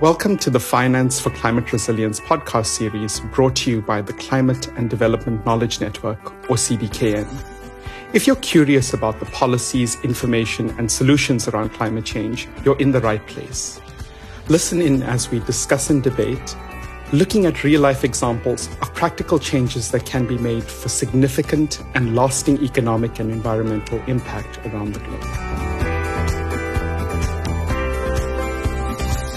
Welcome to the Finance for Climate Resilience podcast series brought to you by the Climate and Development Knowledge Network, or CDKN. If you're curious about the policies, information, and solutions around climate change, you're in the right place. Listen in as we discuss and debate, looking at real life examples of practical changes that can be made for significant and lasting economic and environmental impact around the globe.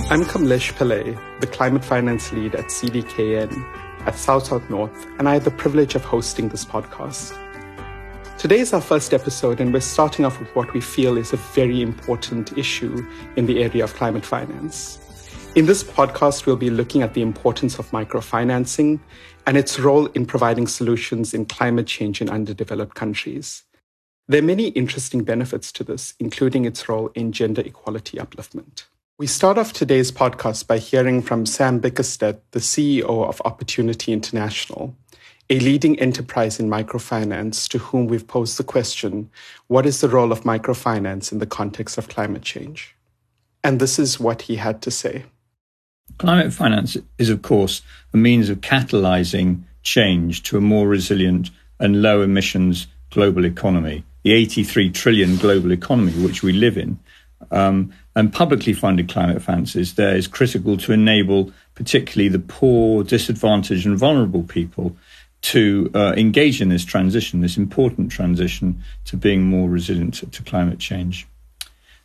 I'm Kamlesh Pillay, the climate finance lead at CDKN at South South North, and I have the privilege of hosting this podcast. Today is our first episode, and we're starting off with what we feel is a very important issue in the area of climate finance. In this podcast, we'll be looking at the importance of microfinancing and its role in providing solutions in climate change in underdeveloped countries. There are many interesting benefits to this, including its role in gender equality upliftment. We start off today's podcast by hearing from Sam Bickersteth, the CEO of Opportunity International, a leading enterprise in microfinance to whom we've posed the question what is the role of microfinance in the context of climate change? And this is what he had to say. Climate finance is, of course, a means of catalyzing change to a more resilient and low emissions global economy, the 83 trillion global economy which we live in. Um, and publicly funded climate finances there is critical to enable particularly the poor, disadvantaged, and vulnerable people to uh, engage in this transition, this important transition to being more resilient to, to, climate change.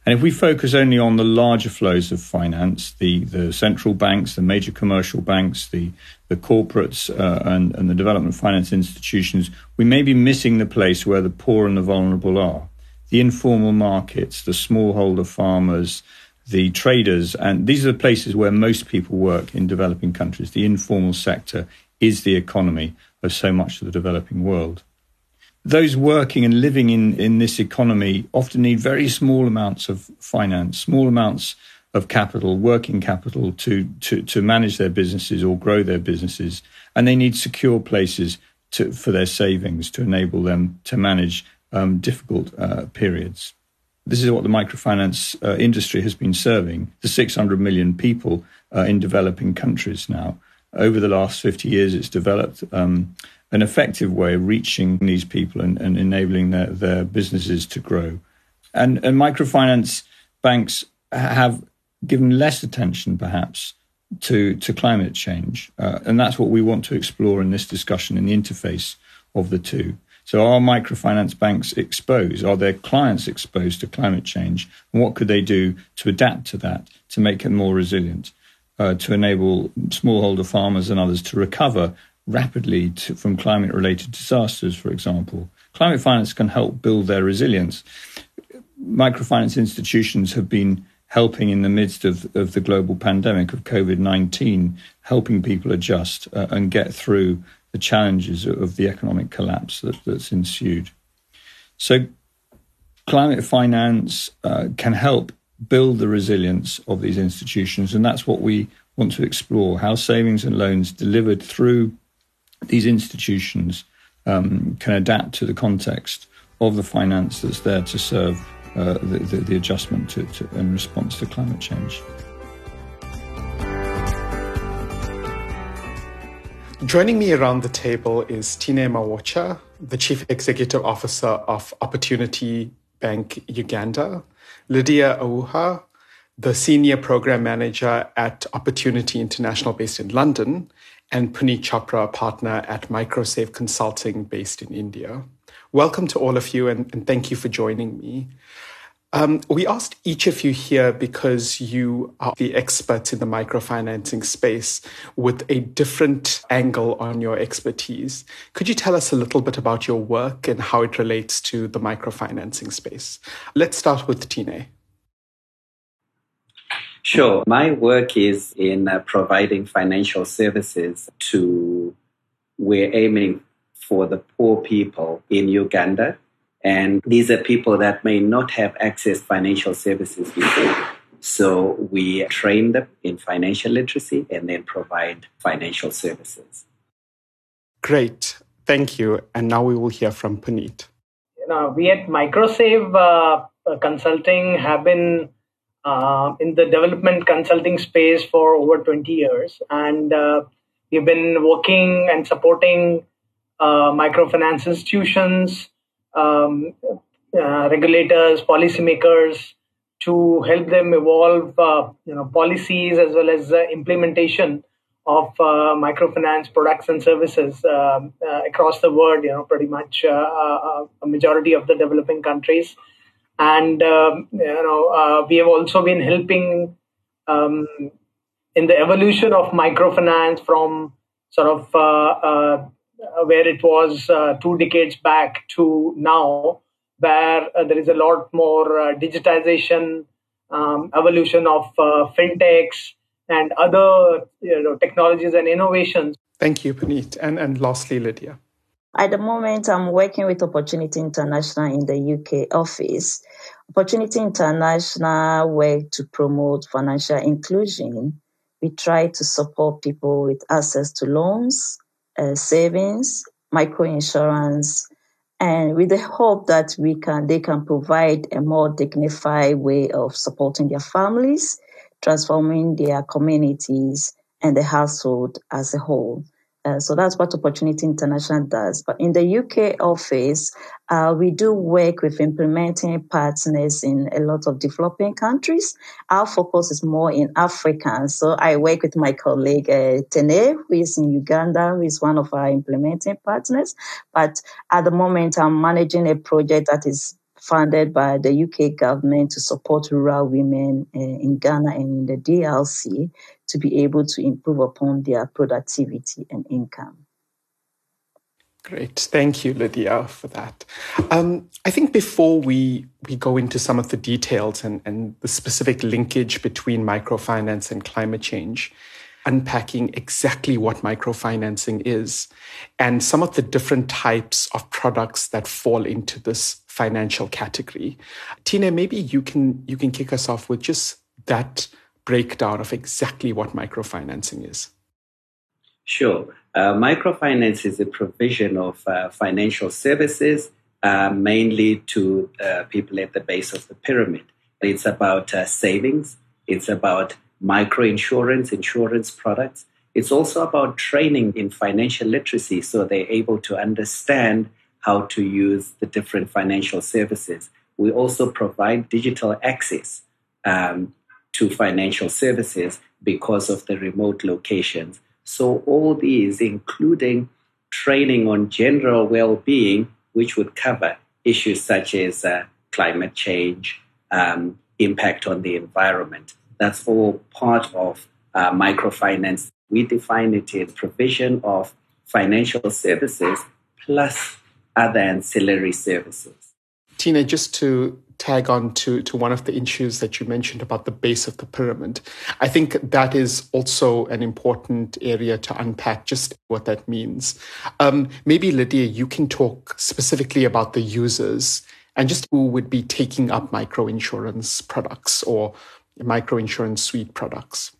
And if we focus only on the larger flows of finance, the, the central banks, the major commercial banks, the, the corporates, uh, and, and the development finance institutions, we may be missing the place where the poor and the vulnerable are the informal markets, the smallholder farmers, the traders, and these are the places where most people work in developing countries. The informal sector is the economy of so much of the developing world. Those working and living in, in this economy often need very small amounts of finance, small amounts of capital, working capital to, to, to manage their businesses or grow their businesses. And they need secure places to, for their savings to enable them to manage um, difficult uh, periods. This is what the microfinance uh, industry has been serving the 600 million people uh, in developing countries now. Over the last 50 years, it's developed um, an effective way of reaching these people and, and enabling their, their businesses to grow. And, and microfinance banks have given less attention, perhaps, to, to climate change. Uh, and that's what we want to explore in this discussion in the interface of the two. So are microfinance banks exposed? Are their clients exposed to climate change? And what could they do to adapt to that, to make it more resilient, uh, to enable smallholder farmers and others to recover rapidly to, from climate related disasters, for example? Climate finance can help build their resilience. Microfinance institutions have been helping in the midst of, of the global pandemic of COVID 19, helping people adjust uh, and get through the challenges of the economic collapse that, that's ensued. So, climate finance uh, can help build the resilience of these institutions, and that's what we want to explore how savings and loans delivered through these institutions um, can adapt to the context of the finance that's there to serve uh, the, the, the, adjustment to, to, in response to climate change. Joining me around the table is Tine Mawocha, the Chief Executive Officer of Opportunity Bank Uganda, Lydia Auha, the Senior Program Manager at Opportunity International based in London, and Puneet Chopra, a partner at Microsave Consulting based in India. Welcome to all of you, and, and thank you for joining me. Um, we asked each of you here because you are the experts in the microfinancing space with a different angle on your expertise. Could you tell us a little bit about your work and how it relates to the microfinancing space? Let's start with Tine. Sure. My work is in uh, providing financial services to, we're aiming for the poor people in Uganda and these are people that may not have access financial services before. So we train them in financial literacy and then provide financial services. Great. Thank you. And now we will hear from Puneet. You know, we at Microsave uh, Consulting have been uh, in the development consulting space for over 20 years. And uh, we've been working and supporting uh, microfinance institutions, um, uh, regulators, policymakers to help them evolve uh, you know, policies as well as implementation of uh, microfinance products and services um, uh, across the world, you know, pretty much uh, a majority of the developing countries. And, um, you know, we have also been helping um, in the evolution of microfinance from sort of where it was uh, two decades back to now, where uh, there is a lot more digitization, um, evolution of fintechs, and other you know, technologies and innovations. Thank you, Puneet. And, and lastly, Lydia. At the moment, I'm working with Opportunity International in the UK office. Opportunity International work to promote financial inclusion. We try to support people with access to loans, uh, savings, microinsurance, and with the hope that we can they can provide a more dignified way of supporting their families transforming their communities and the household as a whole. Uh, so that's what Opportunity International does. But in the UK office, uh, we do work with implementing partners in a lot of developing countries. Our focus is more in Africa. So I work with my colleague uh, Tene, who is in Uganda, who is one of our implementing partners. But at the moment, I'm managing a project that is funded by the UK government to support rural women uh, in Ghana and in the DRC to be able to improve upon their productivity and income. Great. Thank you, Lydia, for that. Um, I think before we, we go into some of the details and, and the specific linkage between microfinance and climate change, unpacking exactly what microfinancing is and some of the different types of products that fall into this financial category. Tina, maybe you can you can kick us off with just that breakdown of exactly what microfinancing is. Sure. Uh, microfinance is a provision of uh, financial services, uh, mainly to uh, people at the base of the pyramid. It's about uh, savings, it's about micro insurance, insurance products. It's also about training in financial literacy so they're able to understand how to use the different financial services. We also provide digital access um, to financial services because of the remote locations. So, all these, including training on general well being, which would cover issues such as uh, climate change, um, impact on the environment. That's all part of uh, microfinance. We define it as provision of financial services plus other ancillary services. Tina, just to tag on to, to one of the issues that you mentioned about the base of the pyramid, I think that is also an important area to unpack just what that means. Um, maybe, Lydia, you can talk specifically about the users and just who would be taking up micro insurance products or micro insurance suite products.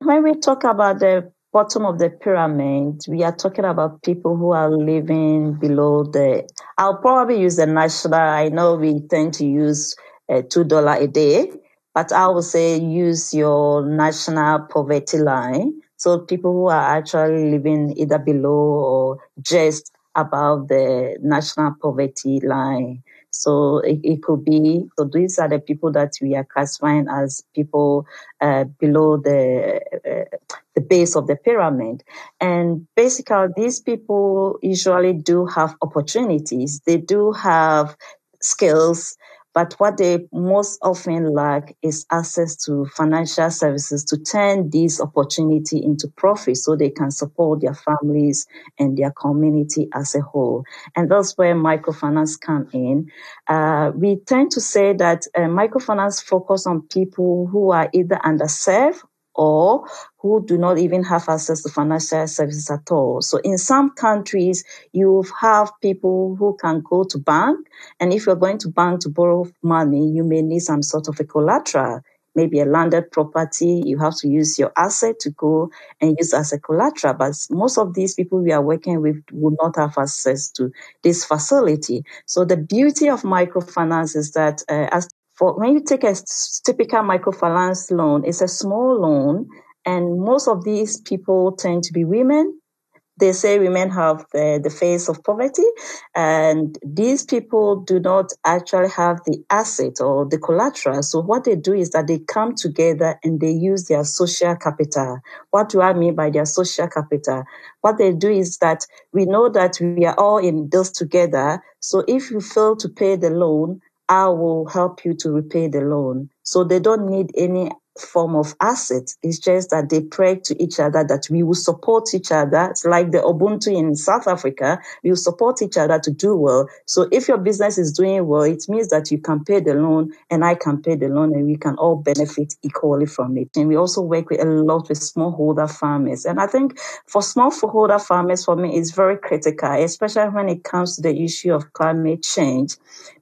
When we talk about the bottom of the pyramid, we are talking about people who are living below the. I'll probably use the national. I know we tend to use uh, two dollar a day, but I would say use your national poverty line. So people who are actually living either below or just above the national poverty line. So it, it, could be, so these are the people that we are classifying as people uh, below the, uh, the base of the pyramid. And basically, these people usually do have opportunities. They do have skills but what they most often lack is access to financial services to turn this opportunity into profit so they can support their families and their community as a whole. And that's where microfinance come in. Uh, we tend to say that uh, microfinance focus on people who are either underserved or who do not even have access to financial services at all. So in some countries, you have people who can go to bank. And if you're going to bank to borrow money, you may need some sort of a collateral maybe a landed property, you have to use your asset to go and use as a collateral. But most of these people we are working with will not have access to this facility. So the beauty of microfinance is that uh, as for when you take a typical microfinance loan, it's a small loan, and most of these people tend to be women they say women have the, the face of poverty, and these people do not actually have the asset or the collateral. So what they do is that they come together and they use their social capital. What do I mean by their social capital? What they do is that we know that we are all in this together. So if you fail to pay the loan, I will help you to repay the loan. So they don't need any form of asset. It's just that they pray to each other that we will support each other. It's like the Ubuntu in South Africa. We will support each other to do well. So if your business is doing well, it means that you can pay the loan and I can pay the loan and we can all benefit equally from it. And we also work with a lot with smallholder farmers. And I think for smallholder farmers, for me, it's very critical, especially when it comes to the issue of climate change,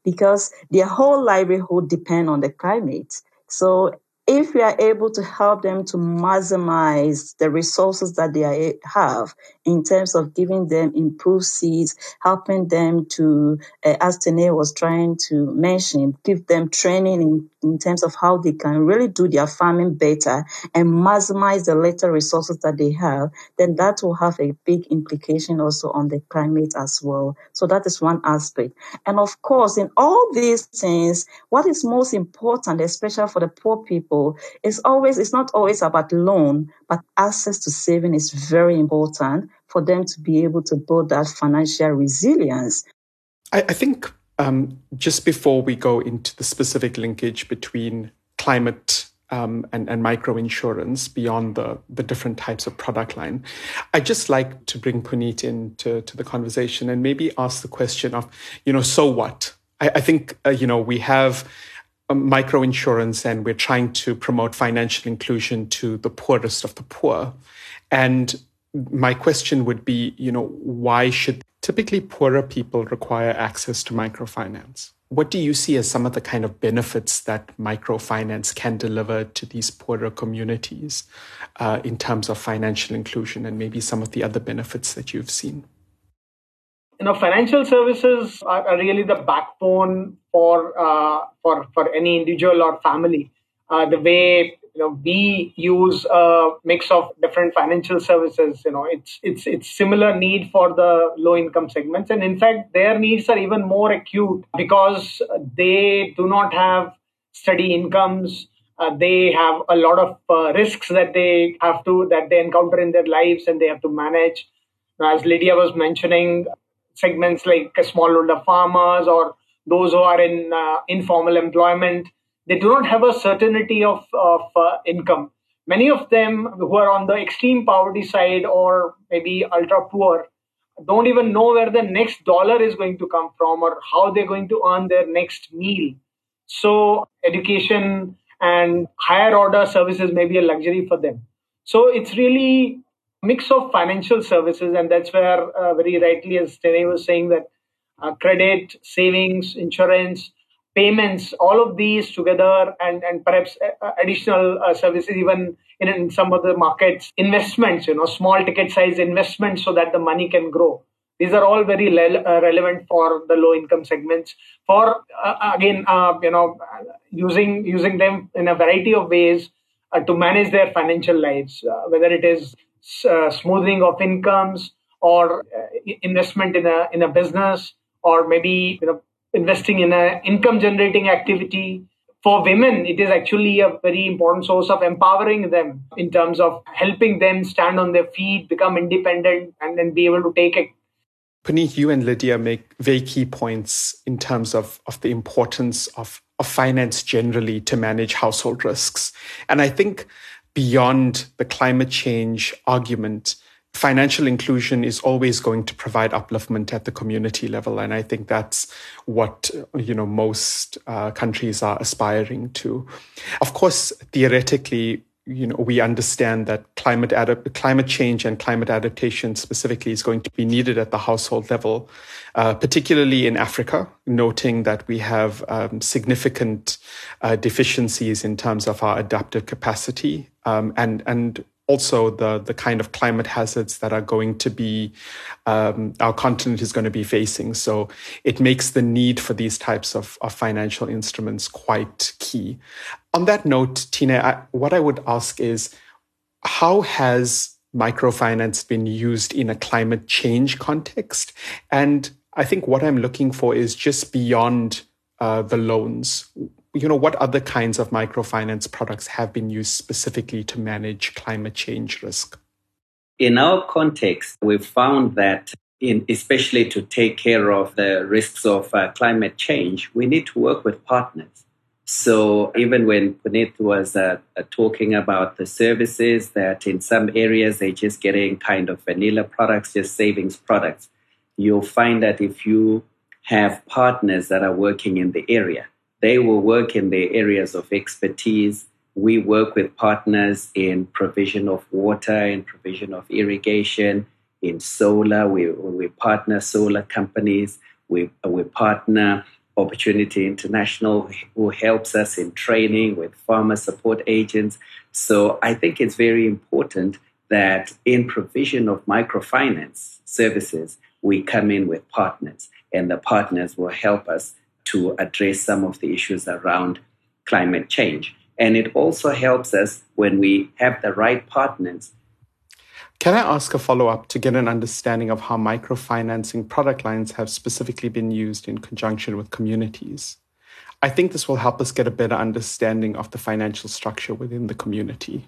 because their whole livelihood depend on the climate. So if we are able to help them to maximize the resources that they have in terms of giving them improved seeds, helping them to, uh, as Tene was trying to mention, give them training in, in terms of how they can really do their farming better and maximize the little resources that they have, then that will have a big implication also on the climate as well. So that is one aspect. And of course, in all these things, what is most important, especially for the poor people, is always it's not always about loan but access to saving is very important for them to be able to build that financial resilience i, I think um, just before we go into the specific linkage between climate um, and, and micro insurance beyond the, the different types of product line. I'd just like to bring Puneet into to the conversation and maybe ask the question of, you know, so what? I, I think, uh, you know, we have micro insurance and we're trying to promote financial inclusion to the poorest of the poor. And my question would be, you know, why should typically poorer people require access to microfinance? What do you see as some of the kind of benefits that microfinance can deliver to these poorer communities uh, in terms of financial inclusion and maybe some of the other benefits that you've seen? you know financial services are, are really the backbone for uh, for for any individual or family uh, the way you know we use a mix of different financial services you know it's it's it's similar need for the low income segments. And in fact their needs are even more acute because they do not have steady incomes. Uh, they have a lot of uh, risks that they have to that they encounter in their lives and they have to manage. As lydia was mentioning segments like smallholder farmers or those who are in uh, informal employment, they do not have a certainty of, of uh, income. Many of them who are on the extreme poverty side or maybe ultra poor don't even know where the next dollar is going to come from or how they're going to earn their next meal. So, education and higher order services may be a luxury for them. So, it's really mix of financial services, and that's where uh, very rightly, as Tene was saying, that uh, credit, savings, insurance, payments, all of these together, and and perhaps uh, additional uh, services, even in, in some of the markets, investments, you know, small ticket size investments, so that the money can grow. These are all very le- uh, relevant for the low income segments. For uh, again, you know, using using them in a variety of ways to manage their financial lives, whether it is uh, smoothing of incomes or uh, investment in a in a business or maybe you know investing in an income generating activity for women it is actually a very important source of empowering them in terms of helping them stand on their feet become independent and then be able to take it Puneet, you and Lydia make very key points in terms of, of the importance of, of finance generally to manage household risks. And I think beyond the climate change argument, financial inclusion is always going to provide upliftment at the community level and i think that's what you know most uh, countries are aspiring to of course theoretically you know we understand that climate climate change and climate adaptation specifically is going to be needed at the household level uh, particularly in Africa, noting that we have um, significant uh, deficiencies in terms of our adaptive capacity. Um, and, and also the the kind of climate hazards that are going to be um, our continent is going to be facing. So it makes the need for these types of, of financial instruments quite key. On that note, Tina, I, what I would ask is, how has microfinance been used in a climate change context? And I think what I'm looking for is just beyond uh, the loans you know, what other kinds of microfinance products have been used specifically to manage climate change risk? In our context, we've found that in, especially to take care of the risks of uh, climate change, we need to work with partners. So even when Puneet was uh, uh, talking about the services that in some areas they're just getting kind of vanilla products, just savings products, you'll find that if you have partners that are working in the area, they will work in their areas of expertise. We work with partners in provision of water, in provision of irrigation, in solar. We, we partner solar companies. We, we partner Opportunity International, who helps us in training with farmer support agents. So I think it's very important that in provision of microfinance services, we come in with partners, and the partners will help us to address some of the issues around climate change. And it also helps us when we have the right partners. Can I ask a follow up to get an understanding of how microfinancing product lines have specifically been used in conjunction with communities? I think this will help us get a better understanding of the financial structure within the community.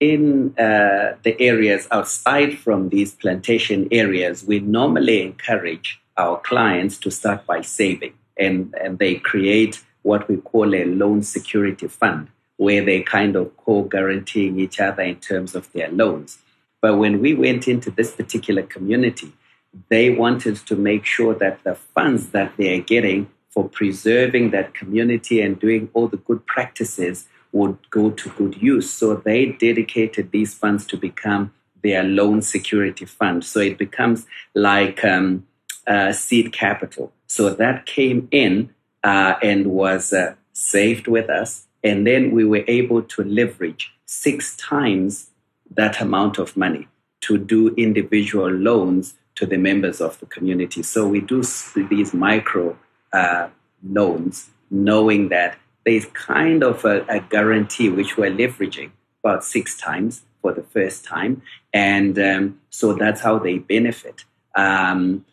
In uh, the areas outside from these plantation areas, we normally encourage our clients to start by saving and, and they create what we call a loan security fund, where they kind of co guaranteeing each other in terms of their loans. But when we went into this particular community, they wanted to make sure that the funds that they are getting for preserving that community and doing all the good practices would go to good use. So they dedicated these funds to become their loan security fund. So it becomes like um, uh, seed capital. So that came in uh, and was uh, saved with us. And then we were able to leverage six times that amount of money to do individual loans to the members of the community. So we do these micro uh, loans, knowing that there's kind of a, a, guarantee which we're leveraging about six times for the first time. And um, so that's how they benefit. Um,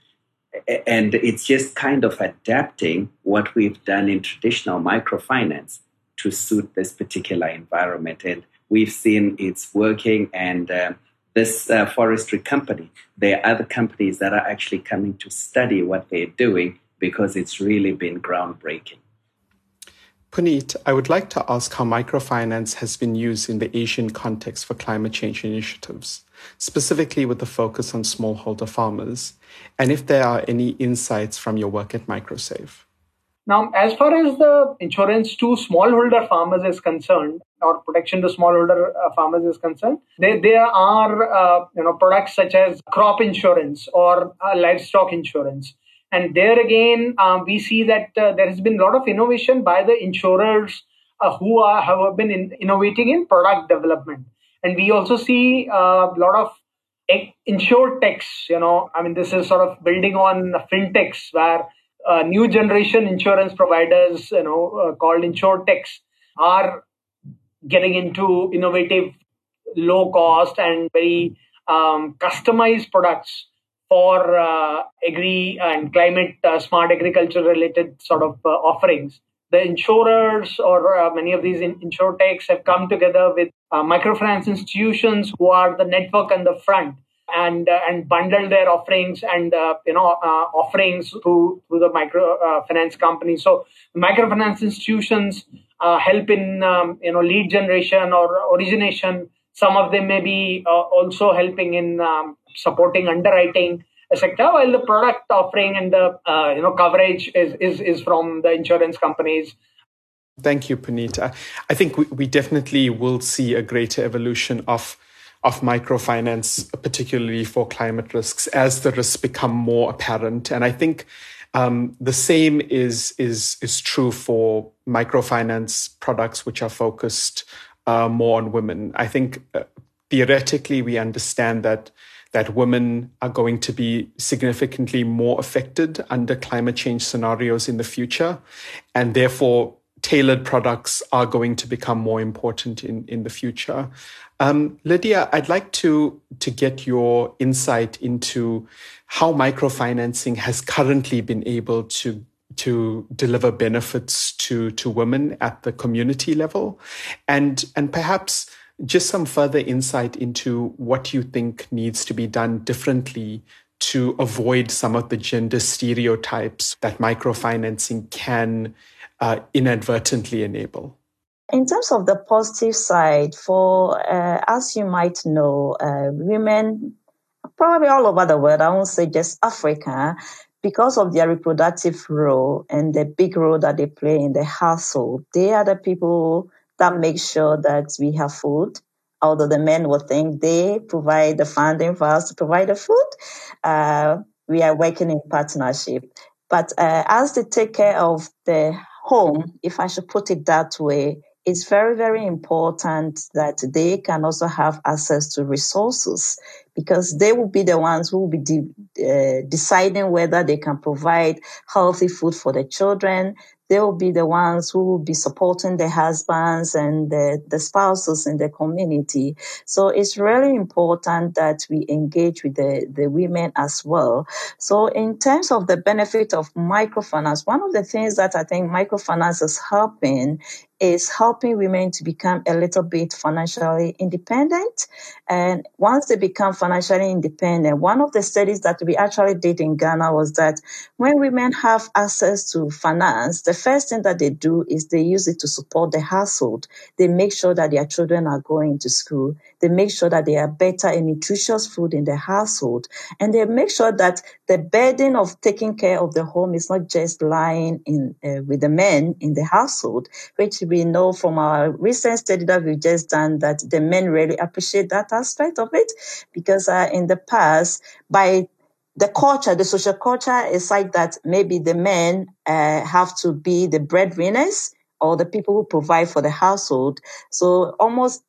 and it's just kind of adapting what we've done in traditional microfinance to suit this particular environment. And we've seen it's working. And uh, this uh, forestry company, there are other companies that are actually coming to study what they're doing because it's really been groundbreaking. Puneet, I would like to ask how microfinance has been used in the Asian context for climate change initiatives, specifically with the focus on smallholder farmers, and if there are any insights from your work at MicroSave. Now, as far as the insurance to smallholder farmers is concerned, or protection to smallholder uh, farmers is concerned, there, there are uh, you know products such as crop insurance or uh, livestock insurance and there again, um, we see that uh, there has been a lot of innovation by the insurers uh, who are, have been in, innovating in product development. And we also see uh, a lot of insurtechs, you know, I mean, this is sort of building on fintechs where uh, new generation insurance providers, you know, uh, called insurtechs are getting into innovative, low cost and very um, customized products for uh, agri and climate uh, smart agriculture related sort of uh, offerings. The insurers or uh, many of these in- insurtechs have come together with uh, microfinance institutions who are the network and the front and uh, and bundle their offerings and you know offerings through through the microfinance companies. So microfinance institutions help in um, you know lead generation or origination some of them may be also helping in um, supporting underwriting sector, while the product offering and the uh, you know coverage is, is is from the insurance companies. Thank you, Punita. I think we, we definitely will see a greater evolution of of microfinance, particularly for climate risks, as the risks become more apparent. And I think um, the same is is is true for microfinance products which are focused uh, more on women. I think uh, theoretically, we understand that that women are going to be significantly more affected under climate change scenarios in the future. And therefore, tailored products are going to become more important in, in the future. Um, Lydia, I'd like to, to get your insight into how microfinancing has currently been able to to deliver benefits to to women at the community level and and perhaps just some further insight into what you think needs to be done differently to avoid some of the gender stereotypes that microfinancing can uh, inadvertently enable? In terms of the positive side, for uh, as you might know, uh, women probably all over the world, I won't say just Africa, because of their reproductive role and the big role that they play in the household, they are the people that make sure that we have food. Although the men will think they provide the funding for us to provide the food, uh, we are working in partnership. But uh, as they take care of the home, if I should put it that way, it's very, very important that they can also have access to resources because they will be the ones who will be de- uh, deciding whether they can provide healthy food for the children. They will be the ones who will be supporting the husbands and the, the spouses in the community. So it's really important that we engage with the, the women as well. So in terms of the benefit of microfinance, one of the things that I think microfinance is helping is helping women to become a little bit financially independent. And once they become financially independent, one of the studies that we actually did in Ghana was that when women have access to finance, the first thing that they do is they use it to support the household. They make sure that their children are going to school. They make sure that they are better and nutritious food in the household. And they make sure that the burden of taking care of the home is not just lying in uh, with the men in the household, which we know from our recent study that we've just done that the men really appreciate that aspect of it because uh, in the past, by the culture, the social culture is like that maybe the men uh, have to be the breadwinners or the people who provide for the household. So almost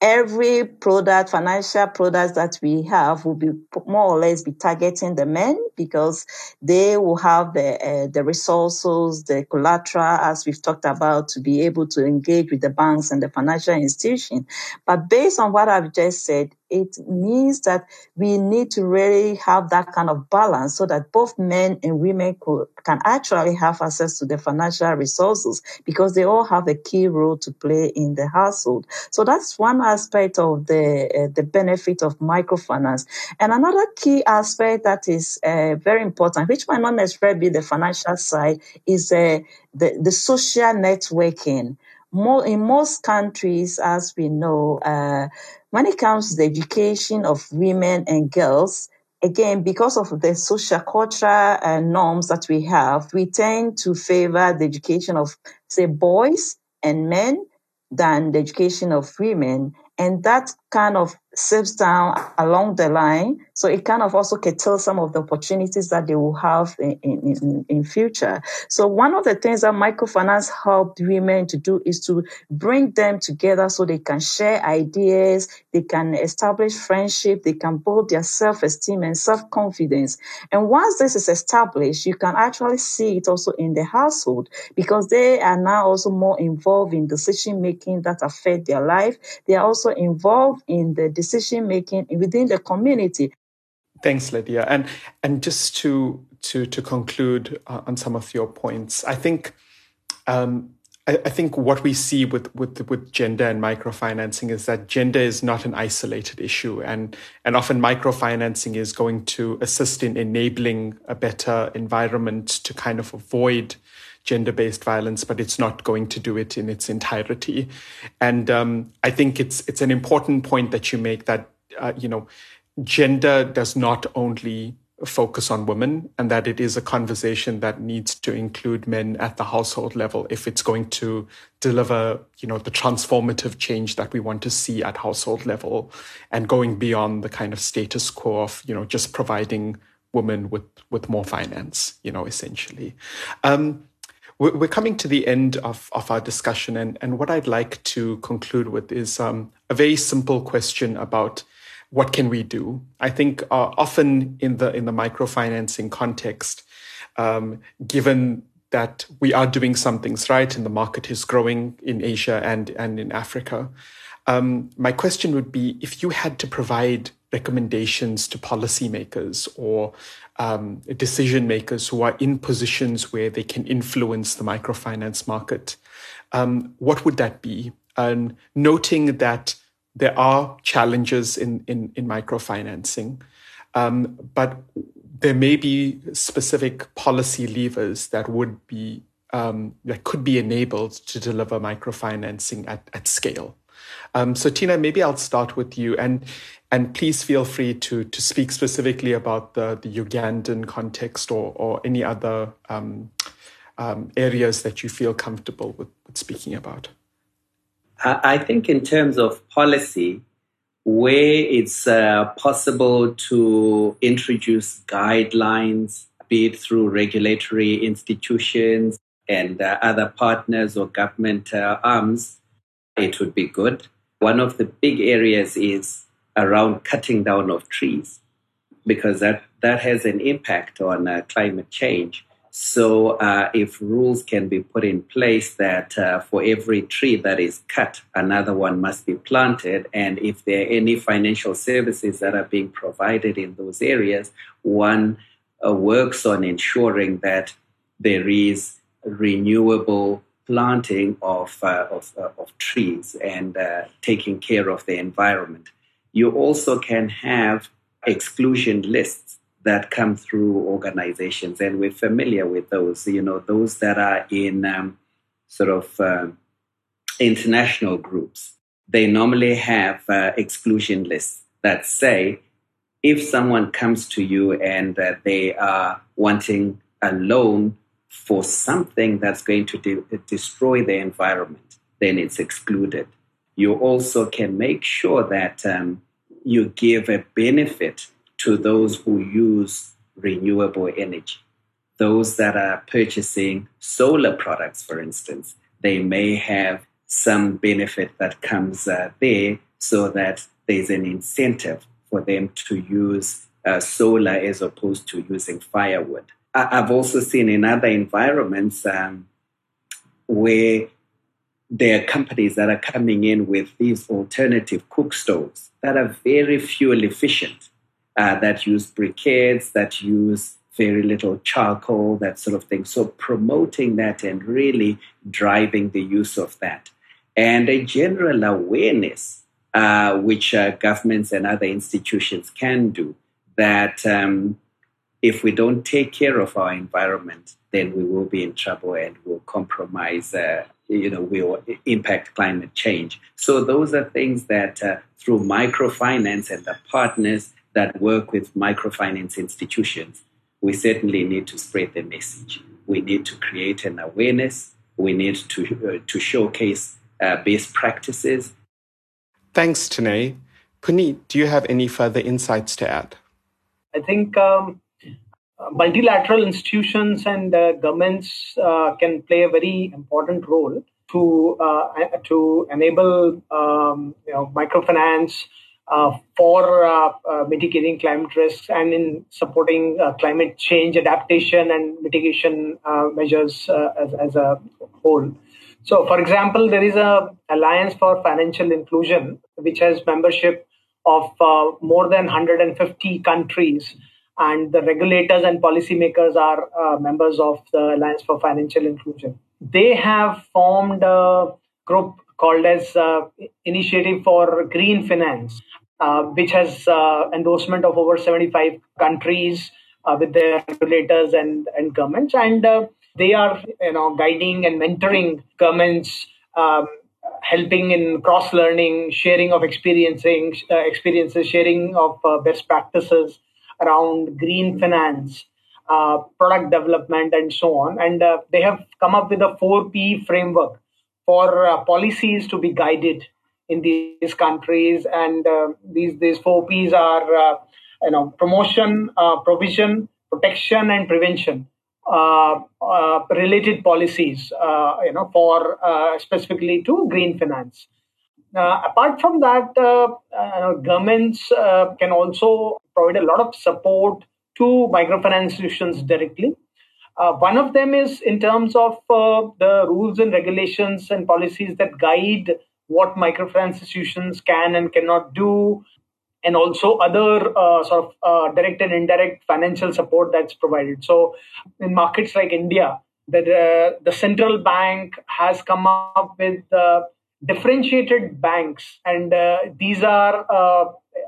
every product, financial products that we have will be more or less be targeting the men because they will have the uh, the resources, the collateral, as we've talked about, to be able to engage with the banks and the financial institution. But based on what I've just said, it means that we need to really have that kind of balance so that both men and women could, can actually have access to the financial resources because they all have a key role to play in the household. So that's one aspect of the uh, the benefit of microfinance. And another key aspect that is uh, very important, which might not necessarily be the financial side, is uh, the the social networking. More, in most countries, as we know, uh, when it comes to the education of women and girls, again, because of the social cultural uh, norms that we have, we tend to favor the education of, say, boys and men than the education of women. And that kind of slips down along the line. So it kind of also curtails some of the opportunities that they will have in, in, in future. So one of the things that microfinance helped women to do is to bring them together so they can share ideas, they can establish friendship, they can build their self-esteem and self-confidence. And once this is established, you can actually see it also in the household because they are now also more involved in decision making that affect their life. They are also involved in the decision making within the community. Thanks, Lydia. And and just to to to conclude uh, on some of your points, I think um, I, I, think what we see with with with gender and microfinancing is that gender is not an isolated issue, and and often microfinancing is going to assist in enabling a better environment to kind of avoid gender based violence, but it's not going to do it in its entirety. And um, I think it's it's an important point that you make that uh, you know gender does not only focus on women and that it is a conversation that needs to include men at the household level if it's going to deliver you know the transformative change that we want to see at household level and going beyond the kind of status quo of you know just providing women with with more finance you know essentially um, we're coming to the end of, of our discussion, and, and what I'd like to conclude with is um, a very simple question about what can we do. I think uh, often in the in the microfinancing context, um, given that we are doing some things right and the market is growing in Asia and and in Africa, um, my question would be if you had to provide recommendations to policymakers or um, decision makers who are in positions where they can influence the microfinance market, um, what would that be? And noting that there are challenges in, in, in microfinancing, um, but there may be specific policy levers that would be um, that could be enabled to deliver microfinancing at, at scale. Um, so Tina, maybe I'll start with you, and and please feel free to to speak specifically about the the Ugandan context or or any other um, um, areas that you feel comfortable with, with speaking about. I think in terms of policy, where it's uh, possible to introduce guidelines, be it through regulatory institutions and uh, other partners or government uh, arms, it would be good. One of the big areas is around cutting down of trees because that, that has an impact on uh, climate change. So, uh, if rules can be put in place that uh, for every tree that is cut, another one must be planted, and if there are any financial services that are being provided in those areas, one uh, works on ensuring that there is renewable planting of, uh, of, uh, of, trees and uh, taking care of the environment. You also can have exclusion lists that come through organizations, and we're familiar with those. You know, those that are in um, sort of uh, international groups. They normally have uh, exclusion lists that say if someone comes to you and uh, they are wanting a loan for something that's going to de- destroy the environment, then it's excluded. You also can make sure that um, you give a benefit to those who use renewable energy. Those that are purchasing solar products, for instance, they may have some benefit that comes uh, there so that there's an incentive for them to use uh, solar as opposed to using firewood. I've also seen in other environments um, where there are companies that are coming in with these alternative cook stoves that are very fuel efficient, uh, that use briquettes, that use very little charcoal, that sort of thing. So promoting that and really driving the use of that. And a general awareness, uh, which uh, governments and other institutions can do, that um, if we don't take care of our environment, then we will be in trouble and will compromise, uh, you know, we will impact climate change. So those are things that uh, through microfinance and the partners that work with microfinance institutions, we certainly need to spread the message. We need to create an awareness. We need to, uh, to showcase uh, best practices. Thanks, Tanay. Puneet, do you have any further insights to add? I think um, multilateral institutions and uh, governments uh, can play a very important role to uh, to enable um, you know, microfinance uh, for uh, uh, mitigating climate risks and in supporting climate change adaptation and mitigation measures as, as a whole. So, for example, there is a Alliance for Financial Inclusion, which has membership of more than 150 countries and the regulators and policymakers are uh, members of the Alliance for Financial Inclusion. They have formed a group called as uh, Initiative for Green Finance, uh, which has uh, endorsement of over 75 countries uh, with their regulators and, and governments. And uh, they are you know, guiding and mentoring governments, um, helping in cross learning, sharing of experiencing, experiences, sharing of best practices around green finance, uh, product development, and so on. And uh, they have come up with a 4P framework for uh, policies to be guided in these countries. And uh, these, these 4Ps are uh, you know, promotion, uh, provision, protection, and prevention. uh, uh, related policies, uh, you know, for uh, specifically to green finance. apart from that, governments can also provide a lot of support to microfinance institutions directly. Uh, one of them is in terms of uh, the rules and regulations and policies that guide what microfinance institutions can and cannot do, and also other uh, sort of uh, direct and indirect financial support that's provided. So, in markets like India, the, uh, the central bank has come up with uh, differentiated banks, and these are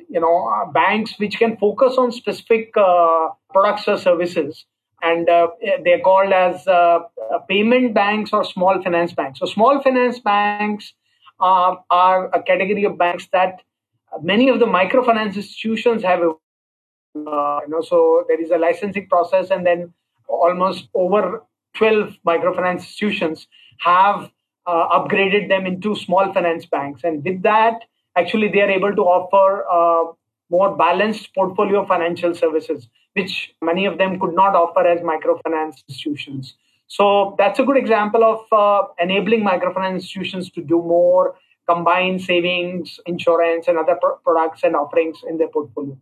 you know banks which can focus on specific products or services and uh, they're called as uh, payment banks or small finance banks. So, small finance banks uh, are a category of banks that many of the microfinance institutions have. Uh, you know, so there is a licensing process, and then almost over 12 microfinance institutions have uh, upgraded them into small finance banks, and with that, actually, they are able to offer uh, more balanced portfolio of financial services, which many of them could not offer as microfinance institutions. So that's a good example of uh, enabling microfinance institutions to do more, combine savings, insurance, and other pro- products and offerings in their portfolio.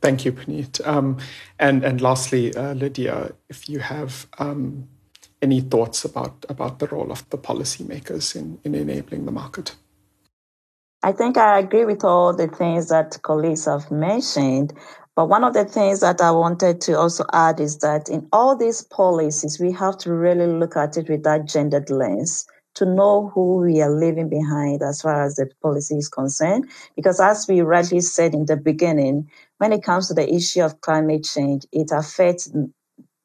Thank you, Puneet. Um, and and lastly, uh, Lydia, if you have um, any thoughts about about the role of the policymakers in in enabling the market. I think I agree with all the things that colleagues have mentioned. But one of the things that I wanted to also add is that in all these policies, we have to really look at it with that gendered lens to know who we are leaving behind as far as the policy is concerned. Because as we rightly said in the beginning, when it comes to the issue of climate change, it affects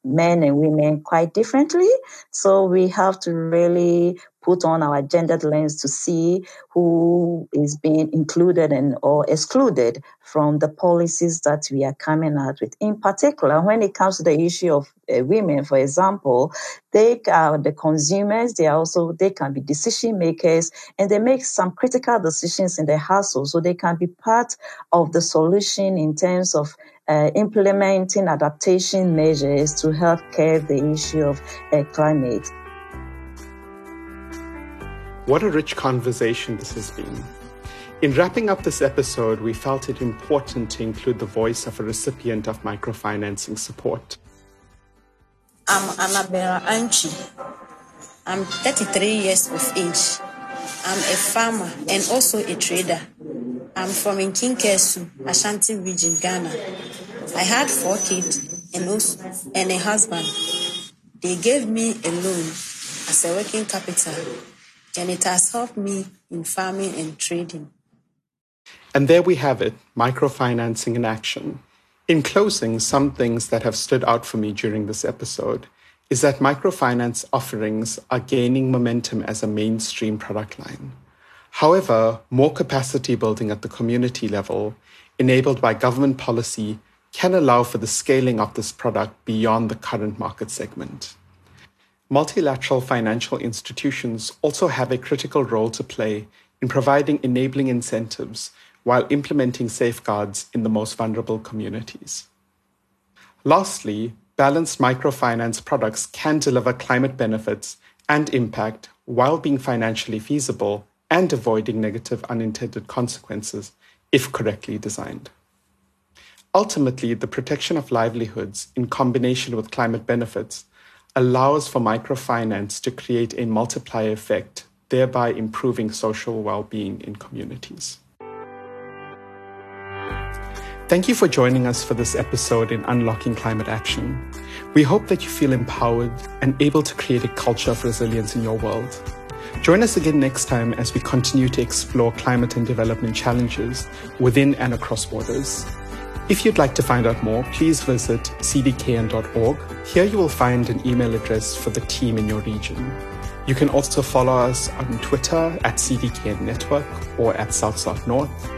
men and women quite differently. So we have to really put on our gendered lens to see who is being included and or excluded from the policies that we are coming out with. In particular, when it comes to the issue of uh, women, for example, they are the consumers. They are also they can be decision makers, and they make some critical decisions in their household, so they can be part of the solution in terms of uh, implementing adaptation measures to help curb the issue of uh, climate. What a rich conversation this has been. In wrapping up this episode, we felt it important to include the voice of a recipient of microfinancing support. I'm Annabella Anchi. I'm 33 years of age. I'm a farmer and also a trader. I'm from Nkinkesu, Ashanti region, Ghana. I had four kids and, also, and a husband. They gave me a loan as a working capital and it has helped me in farming and trading. And there we have it microfinancing in action. In closing, some things that have stood out for me during this episode is that microfinance offerings are gaining momentum as a mainstream product line. However, more capacity building at the community level, enabled by government policy, can allow for the scaling of this product beyond the current market segment. Multilateral financial institutions also have a critical role to play in providing enabling incentives while implementing safeguards in the most vulnerable communities. Lastly, balanced microfinance products can deliver climate benefits and impact while being financially feasible and avoiding negative unintended consequences if correctly designed. Ultimately, the protection of livelihoods in combination with climate benefits allows for microfinance to create a multiplier effect, thereby improving social well being in communities. Thank you for joining us for this episode in Unlocking Climate Action. We hope that you feel empowered and able to create a culture of resilience in your world. Join us again next time as we continue to explore climate and development challenges within and across borders. If you'd like to find out more, please visit cdkn.org. Here you will find an email address for the team in your region. You can also follow us on Twitter at CDKN Network or at South South North.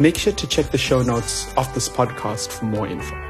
Make sure to check the show notes of this podcast for more info.